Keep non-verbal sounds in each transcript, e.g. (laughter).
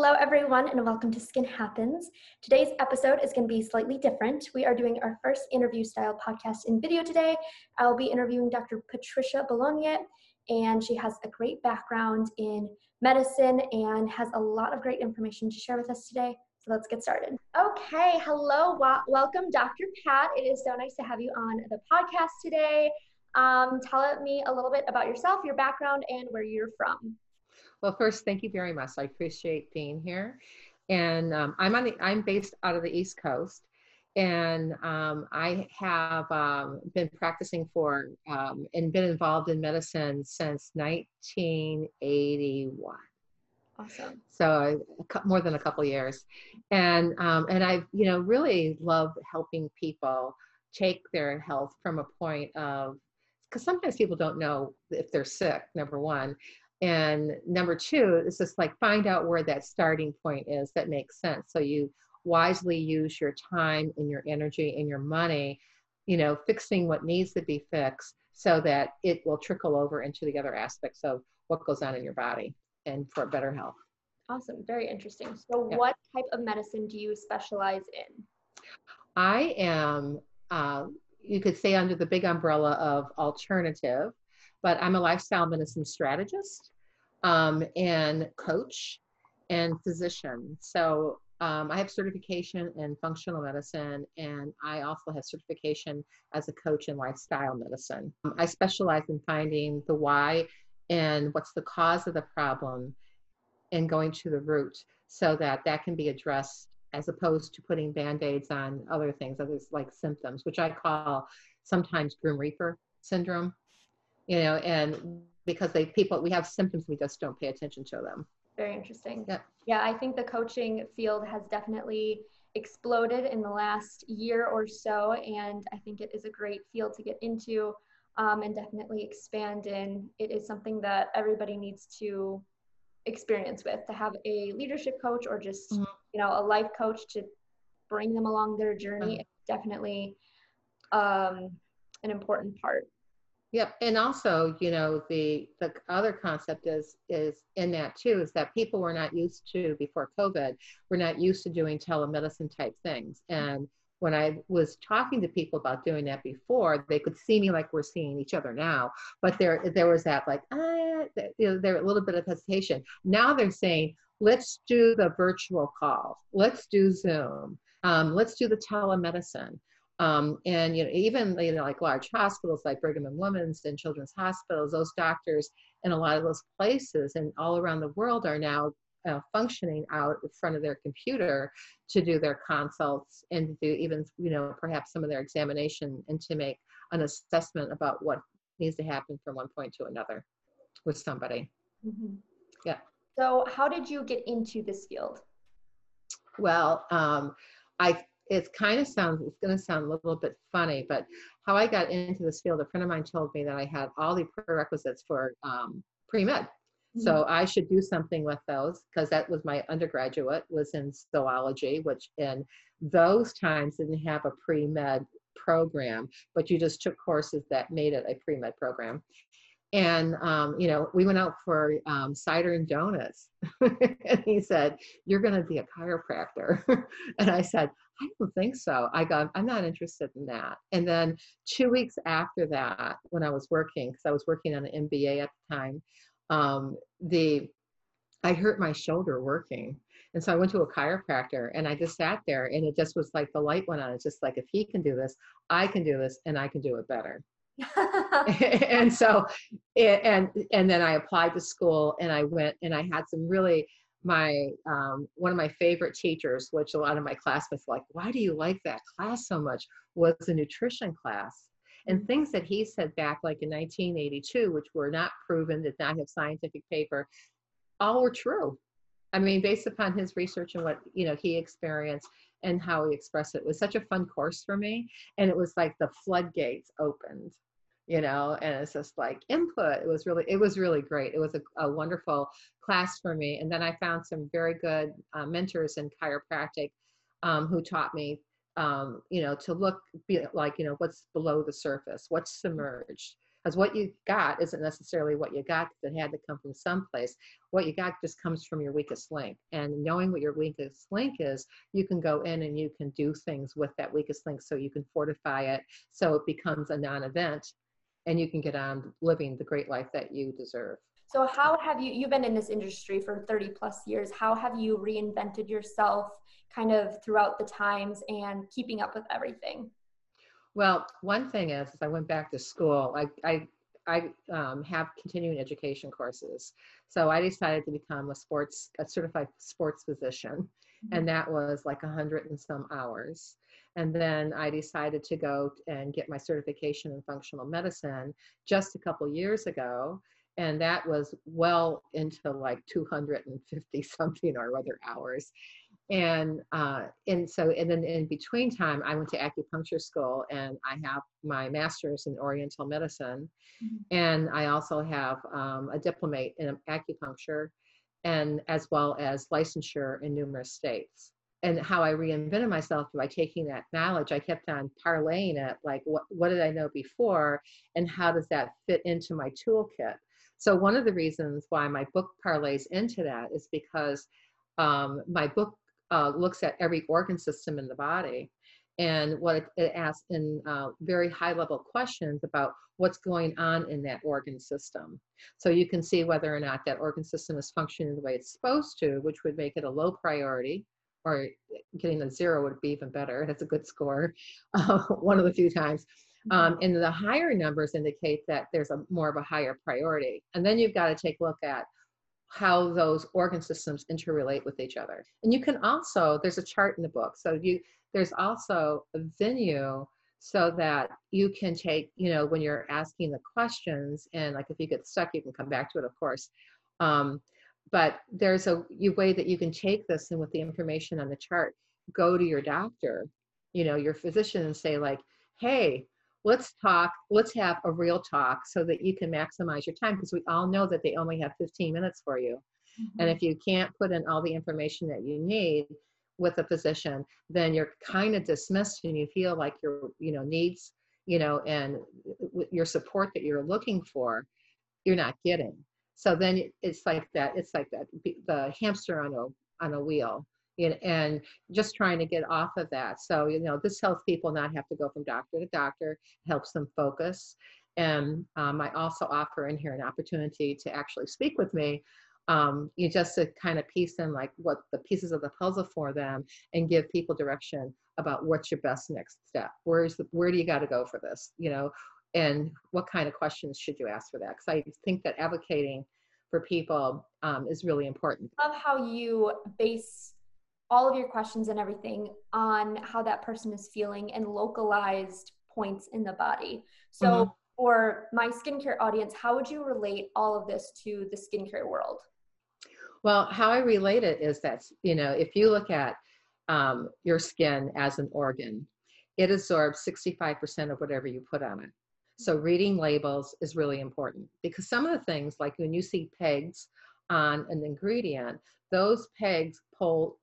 Hello, everyone, and welcome to Skin Happens. Today's episode is going to be slightly different. We are doing our first interview style podcast in video today. I'll be interviewing Dr. Patricia Bologna, and she has a great background in medicine and has a lot of great information to share with us today. So let's get started. Okay, hello, welcome, Dr. Pat. It is so nice to have you on the podcast today. Um, tell me a little bit about yourself, your background, and where you're from. Well, first, thank you very much. I appreciate being here. And um, I'm on the, I'm based out of the East Coast, and um, I have um, been practicing for um, and been involved in medicine since 1981. Awesome. So more than a couple years, and um, and I you know really love helping people take their health from a point of because sometimes people don't know if they're sick. Number one, and number two, it's just like find out where that starting point is that makes sense. So you wisely use your time and your energy and your money, you know, fixing what needs to be fixed so that it will trickle over into the other aspects of what goes on in your body and for better health. Awesome. Very interesting. So, yeah. what type of medicine do you specialize in? I am, uh, you could say, under the big umbrella of alternative but I'm a lifestyle medicine strategist um, and coach and physician. So um, I have certification in functional medicine, and I also have certification as a coach in lifestyle medicine. I specialize in finding the why and what's the cause of the problem and going to the root so that that can be addressed as opposed to putting band-aids on other things others like symptoms which i call sometimes grim reaper syndrome you know, and because they people we have symptoms, we just don't pay attention to them. Very interesting. Yeah. Yeah, I think the coaching field has definitely exploded in the last year or so, and I think it is a great field to get into um, and definitely expand in. It is something that everybody needs to experience with to have a leadership coach or just mm-hmm. you know a life coach to bring them along their journey. Mm-hmm. Definitely um, an important part. Yep, and also, you know, the the other concept is is in that too is that people were not used to before COVID. We're not used to doing telemedicine type things, and when I was talking to people about doing that before, they could see me like we're seeing each other now. But there there was that like ah, you know, there a little bit of hesitation. Now they're saying, let's do the virtual call, let's do Zoom, um, let's do the telemedicine. Um, and you know, even you know, like large hospitals like Brigham and Women's and Children's Hospitals, those doctors in a lot of those places and all around the world are now uh, functioning out in front of their computer to do their consults and to do even you know perhaps some of their examination and to make an assessment about what needs to happen from one point to another with somebody. Mm-hmm. Yeah. So, how did you get into this field? Well, um, I it kind of sounds it's going to sound a little bit funny but how i got into this field a friend of mine told me that i had all the prerequisites for um, pre-med. Mm-hmm. so i should do something with those because that was my undergraduate was in zoology which in those times didn't have a pre-med program but you just took courses that made it a pre-med program. And um, you know we went out for um, cider and donuts. (laughs) And he said you're going to be a chiropractor. (laughs) And i said i don't think so. I go i'm not interested in that. And then two weeks after that when i was working because i was working on an mba at the time um, the i hurt my shoulder working. And so i went to a chiropractor and i just sat there and it just was like the light went on. It's just like if he can do this i can do this and i can do it better. (laughs) (laughs) And so and and then i applied to school and i went and i had some really my um, one of my favorite teachers which a lot of my classmates like why do you like that class so much was the nutrition class and mm-hmm. things that he said back like in 1982 which were not proven did not have scientific paper all were true i mean based upon his research and what you know he experienced and how he expressed it. it was such a fun course for me and it was like the floodgates opened you know and it's just like input it was really it was really great it was a, a wonderful class for me and then i found some very good uh, mentors in chiropractic um, who taught me um, you know to look be like you know what's below the surface what's submerged because what you got isn't necessarily what you got because it had to come from someplace. What you got just comes from your weakest link. And knowing what your weakest link is, you can go in and you can do things with that weakest link so you can fortify it so it becomes a non event and you can get on living the great life that you deserve. So how have you you've been in this industry for 30 plus years. How have you reinvented yourself kind of throughout the times and keeping up with everything? Well, one thing is, is I went back to school. I I I um, have continuing education courses, so I decided to become a sports a certified sports physician, mm-hmm. and that was like a hundred and some hours. And then I decided to go and get my certification in functional medicine just a couple years ago and that was well into like 250 something or other hours and uh, and so and then in between time i went to acupuncture school and i have my master's in oriental medicine. Mm-hmm. and i also have um, a diplomate in acupuncture and as well as licensure in numerous states. And how i reinvented myself by taking that knowledge i kept on parlaying it like what, what did i know before and how does that fit into my toolkit? So one of the reasons why my book parlays into that is because um, my book uh, looks at every organ system in the body and what it, it asks in uh, very high level questions about what's going on in that organ system. So you can see whether or not that organ system is functioning the way it's supposed to, which would make it a low priority, or getting a zero would be even better. That's a good score, (laughs) uh, one of the few times. Um, and the higher numbers indicate that there's a more of a higher priority. And then you've got to take a look at how those organ systems interrelate with each other. And you can also, there's a chart in the book. So you there's also a venue so that you can take, you know, when you're asking the questions and like if you get stuck, you can come back to it, of course. Um, but there's a way that you can take this and with the information on the chart, go to your doctor, you know, your physician and say like, hey, let's talk, let's have a real talk so that you can maximize your time because we all know that they only have 15 minutes for you. Mm-hmm. And if you can't put in all the information that you need with a physician, then you're kind of dismissed and you feel like your, you know, needs, you know, and your support that you're looking for, you're not getting. So then it's like that, it's like that, the hamster on a, on a wheel and just trying to get off of that. So, you know, this helps people not have to go from doctor to doctor, helps them focus. And um, I also offer in here an opportunity to actually speak with me. Um, you just to kind of piece in like what the pieces of the puzzle for them and give people direction about what's your best next step. Where's the, where do you got to go for this? You know, and what kind of questions should you ask for that? Because I think that advocating for people um, is really important. I love how you base all of your questions and everything on how that person is feeling and localized points in the body. So, mm-hmm. for my skincare audience, how would you relate all of this to the skincare world? Well, how I relate it is that, you know, if you look at um, your skin as an organ, it absorbs 65% of whatever you put on it. So, reading labels is really important because some of the things, like when you see pegs on an ingredient, those pegs pull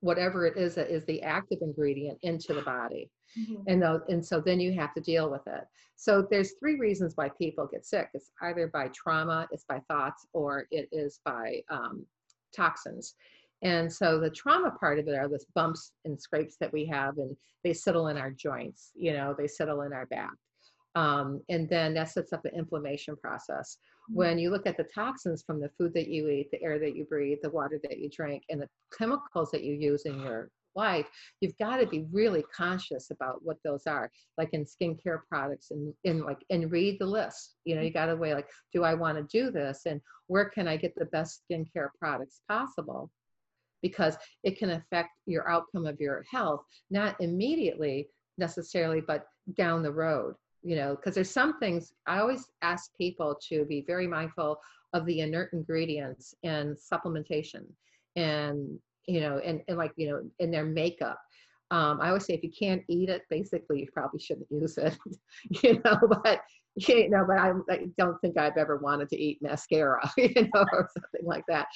whatever it is that is the active ingredient into the body. Mm-hmm. And, though, and so then you have to deal with it. So there's three reasons why people get sick. It's either by trauma, it's by thoughts, or it is by um, toxins. And so the trauma part of it are the bumps and scrapes that we have, and they settle in our joints, you know, they settle in our back. Um, and then that sets up the inflammation process. Mm-hmm. When you look at the toxins from the food that you eat, the air that you breathe, the water that you drink, and the chemicals that you use in your life, you've got to be really conscious about what those are, like in skincare products and in like and read the list. You know, you got to weigh like, do I want to do this, and where can I get the best skincare products possible? Because it can affect your outcome of your health, not immediately necessarily, but down the road you know, because there's some things I always ask people to be very mindful of the inert ingredients and supplementation and, you know, and, and like, you know, in their makeup. Um, I always say if you can't eat it, basically you probably shouldn't use it, (laughs) you know, but you know, but I, I don't think I've ever wanted to eat mascara, (laughs) you know, or something like that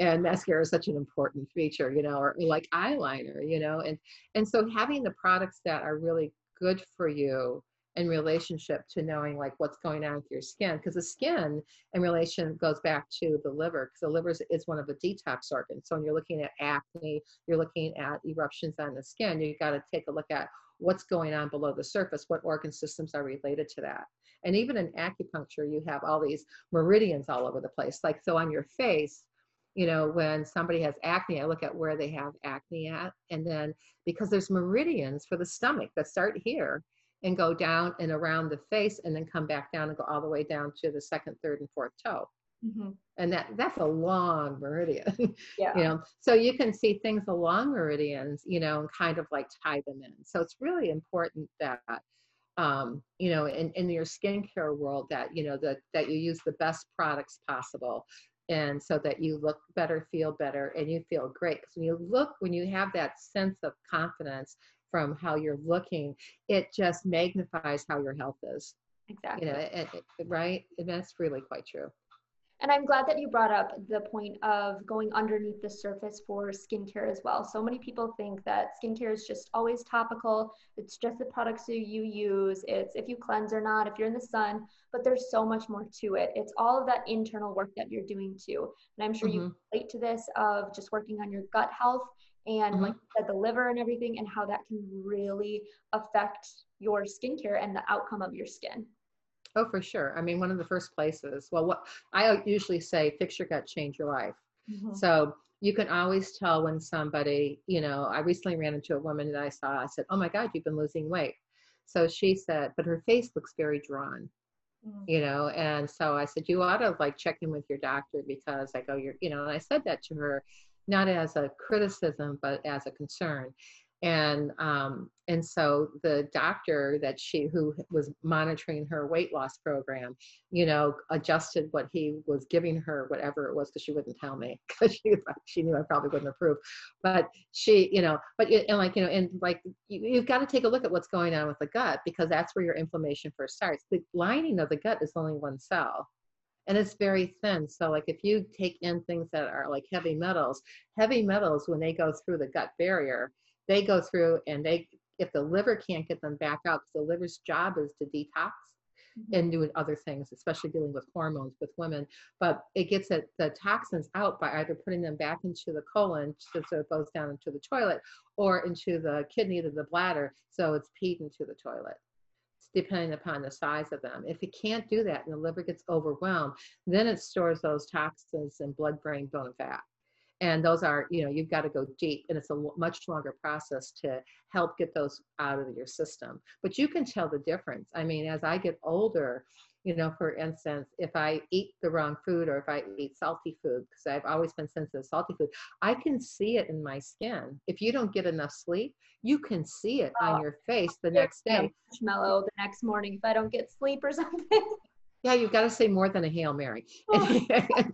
and mascara is such an important feature you know or, like eyeliner you know and and so having the products that are really good for you in relationship to knowing like what's going on with your skin because the skin in relation goes back to the liver because the liver is one of the detox organs so when you're looking at acne you're looking at eruptions on the skin you've got to take a look at what's going on below the surface what organ systems are related to that and even in acupuncture you have all these meridians all over the place like so on your face you know, when somebody has acne, I look at where they have acne at. And then because there's meridians for the stomach that start here and go down and around the face and then come back down and go all the way down to the second, third, and fourth toe. Mm-hmm. And that that's a long meridian. (laughs) Yeah. you know, so you can see things along meridians, you know, and kind of like tie them in. So it's really important that um, you know, in, in your skincare world that, you know, that, that you use the best products possible and so that you look better, feel better, and you feel great. Because when you look, when you have that sense of confidence from how you're looking, it just magnifies how your health is. Exactly. You know, it, it, right? And that's really quite true. And I'm glad that you brought up the point of going underneath the surface for skincare as well. So many people think that skincare is just always topical. It's just the products that you use. It's if you cleanse or not, if you're in the sun, but there's so much more to it. It's all of that internal work that you're doing too. And I'm sure mm-hmm. you relate to this of just working on your gut health and mm-hmm. like said, the liver and everything and how that can really affect your skincare and the outcome of your skin. Oh, for sure. I mean, one of the first places, well, what I usually say, fix your gut, change your life. Mm-hmm. So you can always tell when somebody, you know, I recently ran into a woman that I saw, I said, Oh my God, you've been losing weight. So she said, But her face looks very drawn. Mm-hmm. You know, and so I said, You ought to like check in with your doctor because I go, You're, you know, and I said that to her not as a criticism, but as a concern. And um, and so the doctor that she who was monitoring her weight loss program you know adjusted what he was giving her whatever it was because she wouldn't tell me (laughs) because she she knew i probably wouldn't approve. But she you know but and like you know and like you, you've got to take a look at what's going on with the gut because that's where your inflammation first starts. The lining of the gut is only one cell and it's very thin. So, like if you take in things that are like heavy metals, heavy metals, when they go through the gut barrier, they go through and they if the liver can't get them back out because the liver's job is to detox mm-hmm. and doing other things especially dealing with hormones with women but it gets it, the toxins out by either putting them back into the colon so, so it goes down into the toilet or into the kidney to the bladder so it's peed into the toilet depending upon the size of them. If it can't do that and the liver gets overwhelmed, then it stores those toxins in blood, brain, bone, and fat. And those are you know you've got to go deep and it's a much longer process to help get those out of your system. But you can tell the difference. I mean as i get older you know for instance if i eat the wrong food or if i eat salty food because i've always been sensitive to salty food i can see it in my skin. If you don't get enough sleep you can see it on oh, your face the next day. marshmallow the next morning if i don't get sleep or (laughs) something. Yeah, you've got to say more than a Hail Mary, (laughs) oh. and,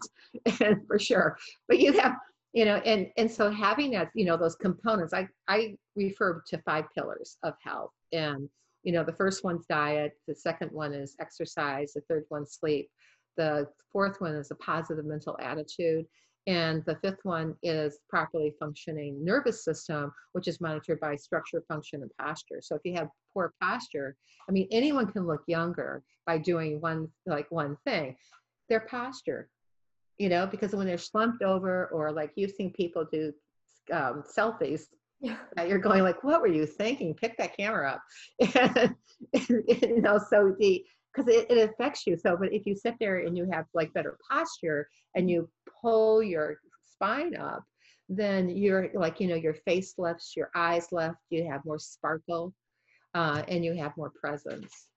and for sure. But you have you know and and so having that you know those components i i refer to five pillars of health. And you know the first one's diet the second one is exercise the third one sleep the fourth one is a positive mental attitude and the fifth one is properly functioning nervous system which is monitored by structure function and posture. So if you have poor posture i mean anyone can look younger by doing one like one thing. Their posture you know, because when they're slumped over or like you've seen people do um, selfies, yeah. you're going like, what were you thinking? Pick that camera up. (laughs) and, you know, so the, because it, it affects you. So, but if you sit there and you have like better posture and you pull your spine up, then you're like, you know, your face lifts, your eyes lift, you have more sparkle, uh, and you have more presence.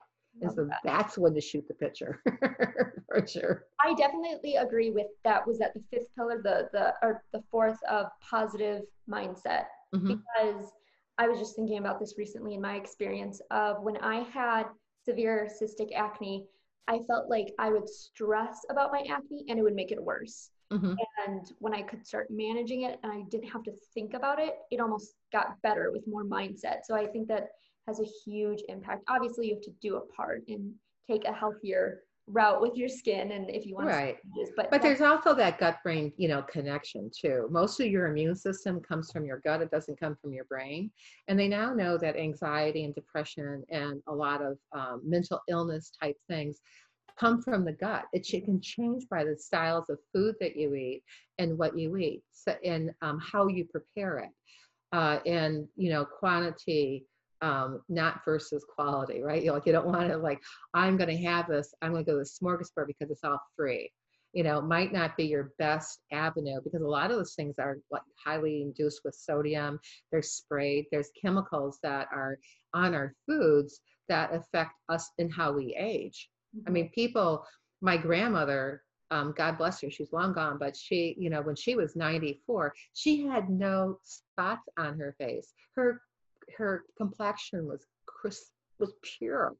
And so that. that's when to shoot the picture (laughs) for sure. I definitely agree with that. Was that the fifth pillar, the the or the fourth of positive mindset? Mm-hmm. Because I was just thinking about this recently in my experience of when I had severe cystic acne, I felt like I would stress about my acne and it would make it worse. Mm-hmm. And when I could start managing it and I didn't have to think about it, it almost got better with more mindset. So I think that has a huge impact. Obviously, you have to do a part and take a healthier route with your skin and if you want right. changes, but but there's also that gut brain you know connection too. Most of your immune system comes from your gut it doesn't come from your brain. And they now know that anxiety and depression and a lot of um, mental illness type things come from the gut. It can change by the styles of food that you eat and what you eat so, and um, how you prepare it. Uh, and you know quantity um, not versus quality, right? You like you don't want to like, I'm going to have this. I'm going to go to the smorgasbord because it's all free. You know, might not be your best avenue because a lot of those things are like highly induced with sodium. They're sprayed. There's chemicals that are on our foods that affect us in how we age. Mm-hmm. I mean, people. My grandmother um, God bless her, she's long gone, but she, you know, when she was 94, she had no spots on her face. Her her complexion was crisp, was pure.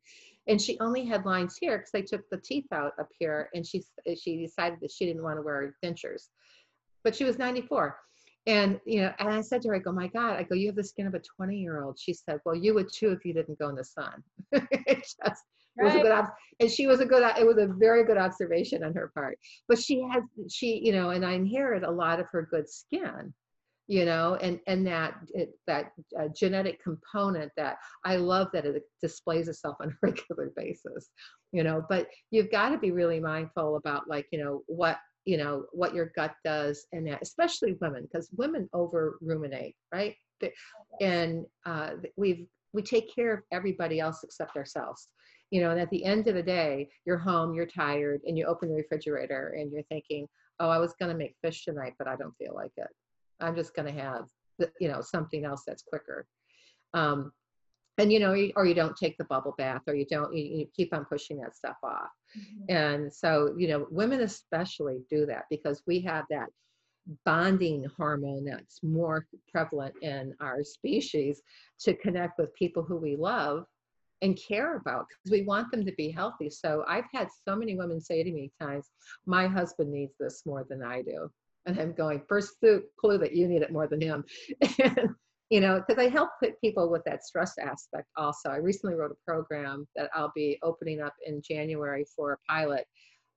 And she only had lines here because they took the teeth out up here and she, she decided that she didn't want to wear dentures. But she was 94. And, you know, and I said to her, I go, my God, I go, you have the skin of a 20 year old. She said, well, you would too if you didn't go in the sun. (laughs) it just right. was a good, and she was a good, it was a very good observation on her part. But she has, she, you know, and I inherit a lot of her good skin you know and and that it, that uh, genetic component that i love that it displays itself on a (laughs) regular basis you know but you've got to be really mindful about like you know what you know what your gut does and that especially women because women over ruminate right? And uh, we've we take care of everybody else except ourselves. You know and at the end of the day you're home you're tired and you open the refrigerator and you're thinking oh i was going to make fish tonight but i don't feel like it I'm just going to have, the, you know, something else that's quicker. Um, and you know, or you don't take the bubble bath, or you don't, you, you keep on pushing that stuff off. Mm-hmm. And so, you know, women especially do that because we have that bonding hormone that's more prevalent in our species to connect with people who we love and care about because we want them to be healthy. So I've had so many women say to me times, my husband needs this more than I do and I'm going, first clue that you need it more than him. (laughs) and, you know, because I help put people with that stress aspect also. I recently wrote a program that I'll be opening up in January for a pilot.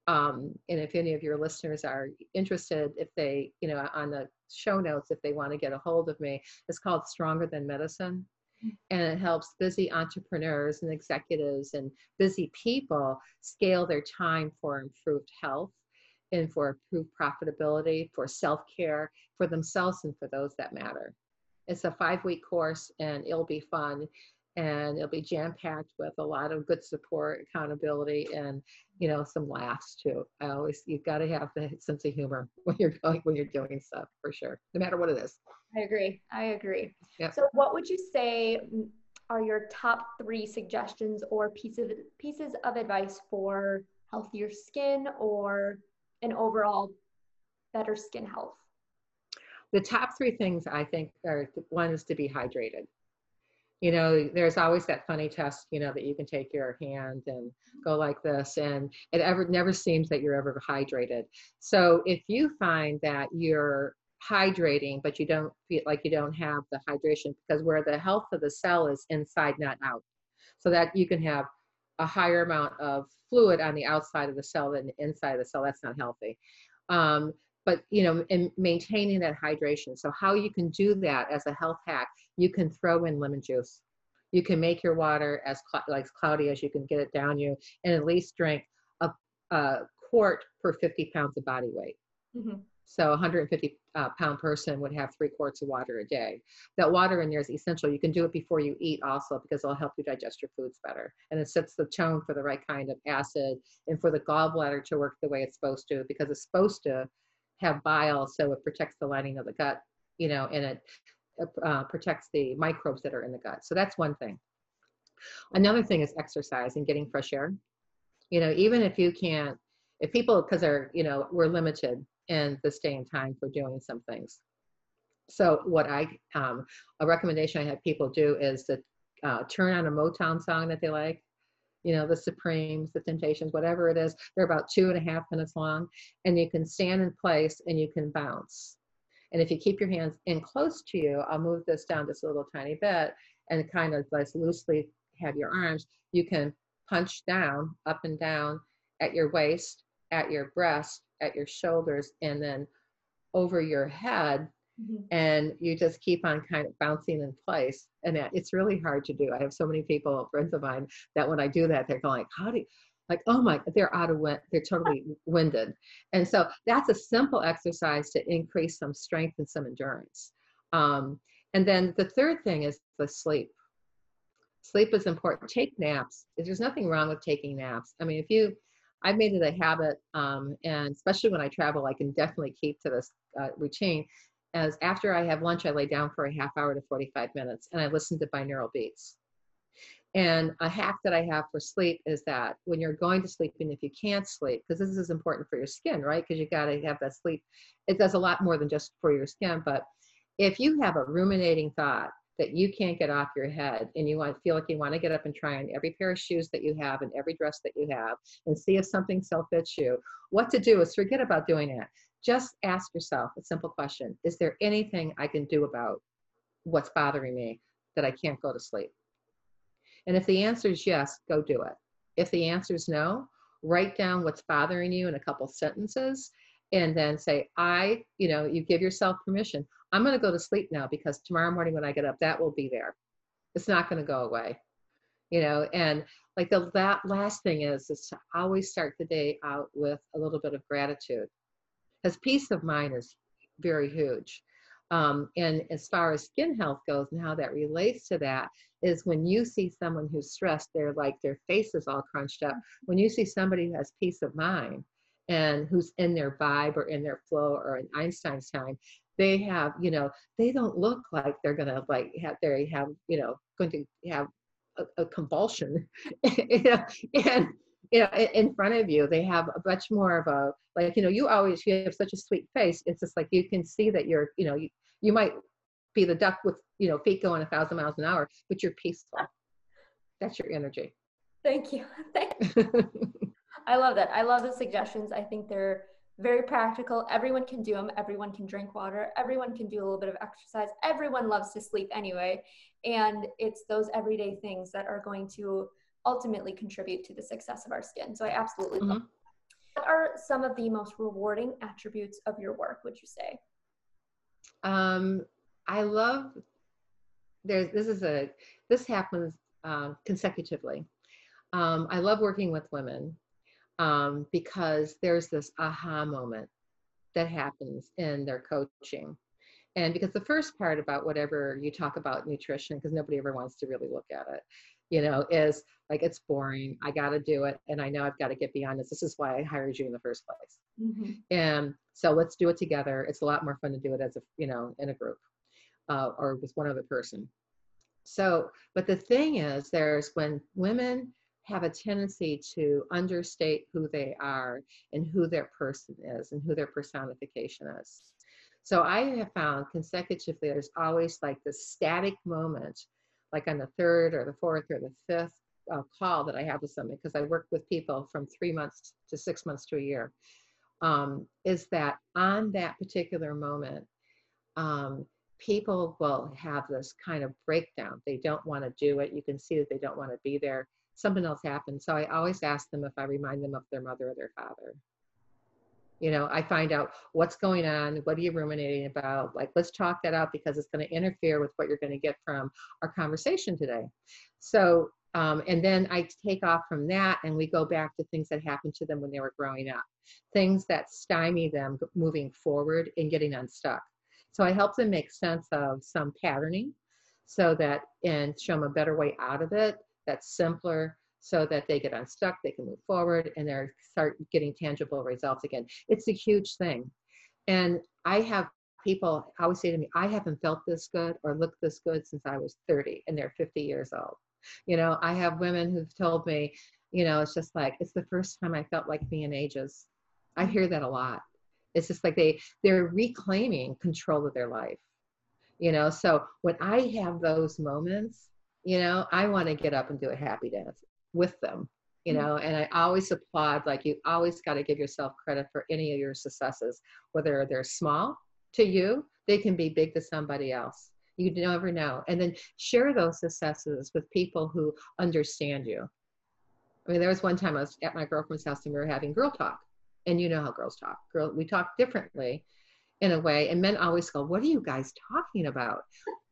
Um, and if any of your listeners are interested, if they, you know, on the show notes, if they want to get a hold of me, it's called Stronger Than Medicine. And it helps busy entrepreneurs and executives and busy people scale their time for improved health and for improved profitability, for self care, for themselves, and for those that matter. It's a five week course and it'll be fun and it'll be jam packed with a lot of good support, accountability, and you know some laughs too. I always you've got to have the sense of humor (laughs) when you're going when you're doing stuff for sure, no matter what it is. I agree. I agree. Yep. So, what would you say are your top three suggestions or pieces pieces of advice for healthier skin or and overall better skin health? The top three things I think are one is to be hydrated. You know, there's always that funny test, you know, that you can take your hand and go like this, and it ever never seems that you're ever hydrated. So if you find that you're hydrating, but you don't feel like you don't have the hydration because where the health of the cell is inside, not out. So that you can have a higher amount of fluid on the outside of the cell than the inside of the cell. That's not healthy. Um, but you know, in maintaining that hydration. So how you can do that as a health hack, you can throw in lemon juice. You can make your water as cl- like cloudy as you can get it down you, and at least drink a, a quart per 50 pounds of body weight. Mm-hmm. So a 150 uh, pound person would have three quarts of water a day. That water in there is essential. You can do it before you eat also because it'll help you digest your foods better. And it sets the tone for the right kind of acid and for the gallbladder to work the way it's supposed to because it's supposed to have bile so it protects the lining of the gut, you know, and it uh, protects the microbes that are in the gut. So that's one thing. Another thing is exercise and getting fresh air. You know, even if you can't, if people, because they're, you know, we're limited and the staying time for doing some things. So what I, um, a recommendation I have people do is to uh, turn on a Motown song that they like, you know, the Supremes, the Temptations, whatever it is. They're about two and a half minutes long, and you can stand in place and you can bounce. And if you keep your hands in close to you, I'll move this down just a little tiny bit and kind of like loosely have your arms. You can punch down, up and down, at your waist, at your breast, at your shoulders, and then over your head. Mm-hmm. And you just keep on kind of bouncing in place. And it's really hard to do. I have so many people, friends of mine, that when I do that, they're going, How do you? like oh my they're out of wind they're totally (laughs) winded and so that's a simple exercise to increase some strength and some endurance um, and then the third thing is the sleep sleep is important take naps there's nothing wrong with taking naps i mean if you i've made it a habit um, and especially when i travel i can definitely keep to this uh, routine as after i have lunch i lay down for a half hour to 45 minutes and i listen to binaural beats and a hack that I have for sleep is that when you're going to sleep, and if you can't sleep, because this is important for your skin, right? Because you got to have that sleep. It does a lot more than just for your skin. But if you have a ruminating thought that you can't get off your head and you want feel like you want to get up and try on every pair of shoes that you have and every dress that you have and see if something still fits you, what to do is forget about doing it Just ask yourself a simple question Is there anything I can do about what's bothering me that I can't go to sleep? And if the answer is yes, go do it. If the answer is no, write down what's bothering you in a couple sentences and then say, I, you know, you give yourself permission. I'm going to go to sleep now because tomorrow morning when I get up, that will be there. It's not going to go away. You know, and like the that last thing is is to always start the day out with a little bit of gratitude. Because peace of mind is very huge. Um, and as far as skin health goes and how that relates to that is when you see someone who's stressed, they're like their face is all crunched up. When you see somebody who has peace of mind and who's in their vibe or in their flow or in Einstein's time, they have, you know, they don't look like they're gonna like have they have, you know, going to have a, a convulsion. (laughs) and you know, in front of you, they have a much more of a like, you know, you always you have such a sweet face. It's just like you can see that you're, you know, you, you might be the duck with, you know, feet going a thousand miles an hour, but you're peaceful. That's your energy. Thank you. (laughs) Thank you. (laughs) I love that. I love the suggestions. I think they're very practical. Everyone can do them. Everyone can drink water. Everyone can do a little bit of exercise. Everyone loves to sleep anyway. And it's those everyday things that are going to ultimately contribute to the success of our skin. So I absolutely mm-hmm. What are some of the most rewarding attributes of your work, would you say? Um, I love there's this is a this happens uh, consecutively. Um, I love working with women um, because there's this aha moment that happens in their coaching. And because the first part about whatever you talk about nutrition, because nobody ever wants to really look at it, you know, is like it's boring. I got to do it, and I know I've got to get beyond this. This is why I hired you in the first place. Mm-hmm. And so let's do it together. It's a lot more fun to do it as a you know in a group uh, or with one other person. So, but the thing is, there's when women have a tendency to understate who they are and who their person is and who their personification is. So I have found consecutively there's always like this static moment like on the third or the fourth or the fifth uh, call that I have with somebody, because I work with people from three months to six months to a year, um, is that on that particular moment, um, people will have this kind of breakdown. They don't want to do it. You can see that they don't want to be there. Something else happens. So I always ask them if I remind them of their mother or their father. You know i find out what's going on what are you ruminating about? Like let's talk that out because it's going to interfere with what you're going to get from our conversation today. So um, and then i take off from that and we go back to things that happened to them when they were growing up. Things that stymie them moving forward and getting unstuck. So i help them make sense of some patterning so that and show them a better way out of it that's simpler so that they get unstuck, they can move forward, and they start getting tangible results again. It's a huge thing. And I have people always say to me, I haven't felt this good or looked this good since I was 30, and they're 50 years old. You know, I have women who've told me, you know, it's just like, it's the first time I felt like me in ages. I hear that a lot. It's just like they they're reclaiming control of their life. You know, so when I have those moments, you know, I want to get up and do a happy dance with them you mm-hmm. know and i always applaud like you always got to give yourself credit for any of your successes whether they're small to you they can be big to somebody else you never know and then share those successes with people who understand you I mean, there was one time I was at my girlfriend's house and we were having girl talk. And you know how girls talk. Girl, we talk differently in a way. And men always go, What are you guys talking about?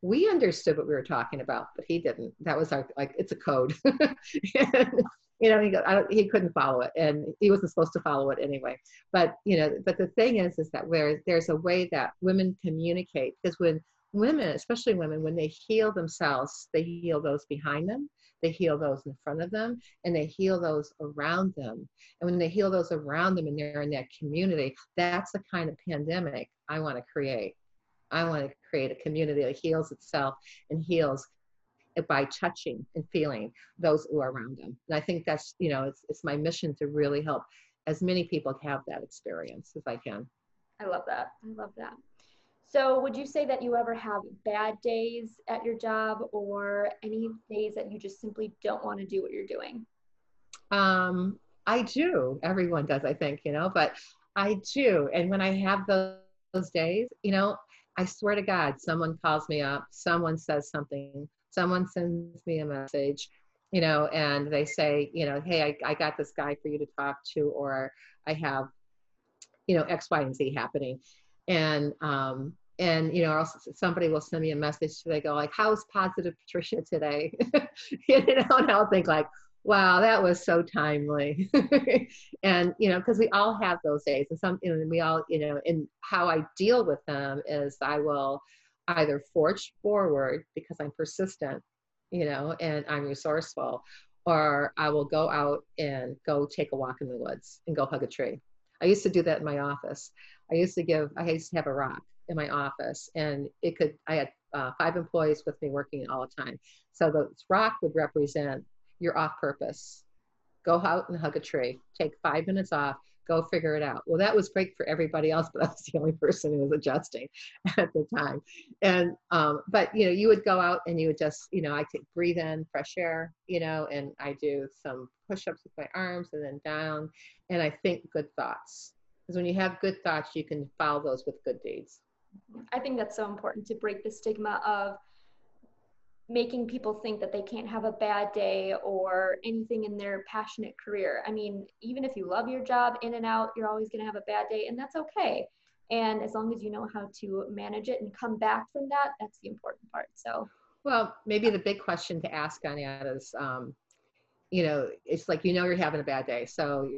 We understood what we were talking about, but he didn't. That was our, like, it's a code. and, (laughs) you know, he, go, he couldn't follow it and he wasn't supposed to follow it anyway. But, you know, but the thing is, is that where there's a way that women communicate, because when women, especially women, when they heal themselves, they heal those behind them they heal those in front of them and they heal those around them. And when they heal those around them and they're in that community, that's the kind of pandemic I want to create. I want to create a community that heals itself and heals by touching and feeling those who are around them. And I think that's, you know, it's, it's my mission to really help as many people have that experience as I can. I love that. I love that. So, would you say that you ever have bad days at your job or any days that you just simply don't want to do what you're doing? Um, I do. Everyone does, I think, you know, but I do. And when I have those, those days, you know, I swear to God, someone calls me up, someone says something, someone sends me a message, you know, and they say, you know, hey, I, I got this guy for you to talk to, or I have, you know, X, Y, and Z happening and um, and you know somebody will send me a message they go like how's positive patricia today? (laughs) You know and i'll think like wow that was so timely. (laughs) And you know because we all have those days and some you know, we all you know and how i deal with them is i will either forge forward because i'm persistent you know and i'm resourceful or i will go out and go take a walk in the woods and go hug a tree i used to do that in my office I used to give, I used to have a rock in my office and it could, I had uh, five employees with me working all the time. So the rock would represent your off purpose. Go out and hug a tree, take five minutes off, go figure it out. Well, that was great for everybody else, (laughs) but I was the only person who was adjusting (laughs) at the time. And, um, but you know, you would go out and you would just, you know, I could breathe in fresh air, you know, and I do some push ups with my arms and then down, and I think good thoughts because when you have good thoughts, you can follow those with good deeds. I think that's so important to break the stigma of making people think that they can't have a bad day or anything in their passionate career. I mean, even if you love your job in and out, you're always going to have a bad day, and that's okay. And as long as you know how to manage it and come back from that, that's the important part. So, well, maybe the big question to ask on that is, um, you know, it's like you know you're having a bad day, so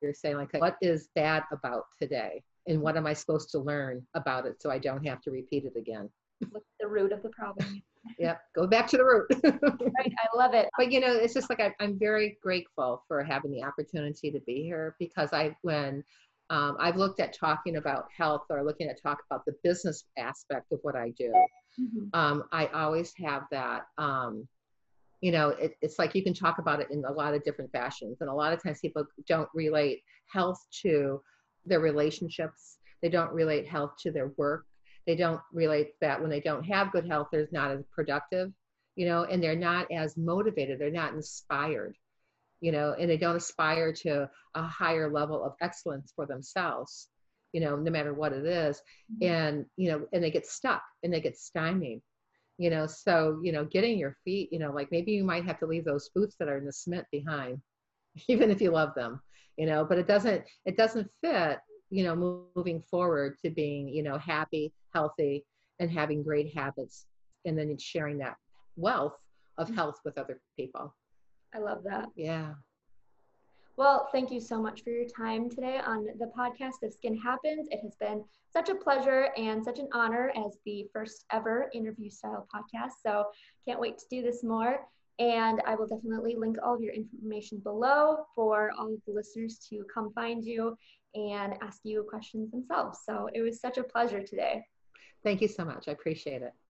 you're saying like what is that about today and what am i supposed to learn about it so i don't have to repeat it again What's the root of the problem yeah go back to the root. (laughs) Right i love it. But you know it's just like I, i'm very grateful for having the opportunity to be here because i when um, i've looked at talking about health or looking at talk about the business aspect of what i do mm-hmm. um, i always have that um, you know it, it's like you can talk about it in a lot of different fashions. And a lot of times people don't relate health to their relationships. They don't relate health to their work they don't relate that when they don't have good health they're not as productive you know and they're not as motivated they're not inspired you know and they don't aspire to a higher level of excellence for themselves you know no matter what it is. Mm-hmm. and you know and they get stuck and they get stymied you know so you know getting your feet you know like maybe you might have to leave those boots that are in the cement behind even if you love them you know but it doesn't it doesn't fit you know moving forward to being you know happy healthy and having great habits and then sharing that wealth of mm-hmm. health with other people i love that yeah well, thank you so much for your time today on the podcast of Skin Happens. It has been such a pleasure and such an honor as the first ever interview style podcast. So, can't wait to do this more. And I will definitely link all of your information below for all of the listeners to come find you and ask you questions themselves. So, it was such a pleasure today. Thank you so much. I appreciate it.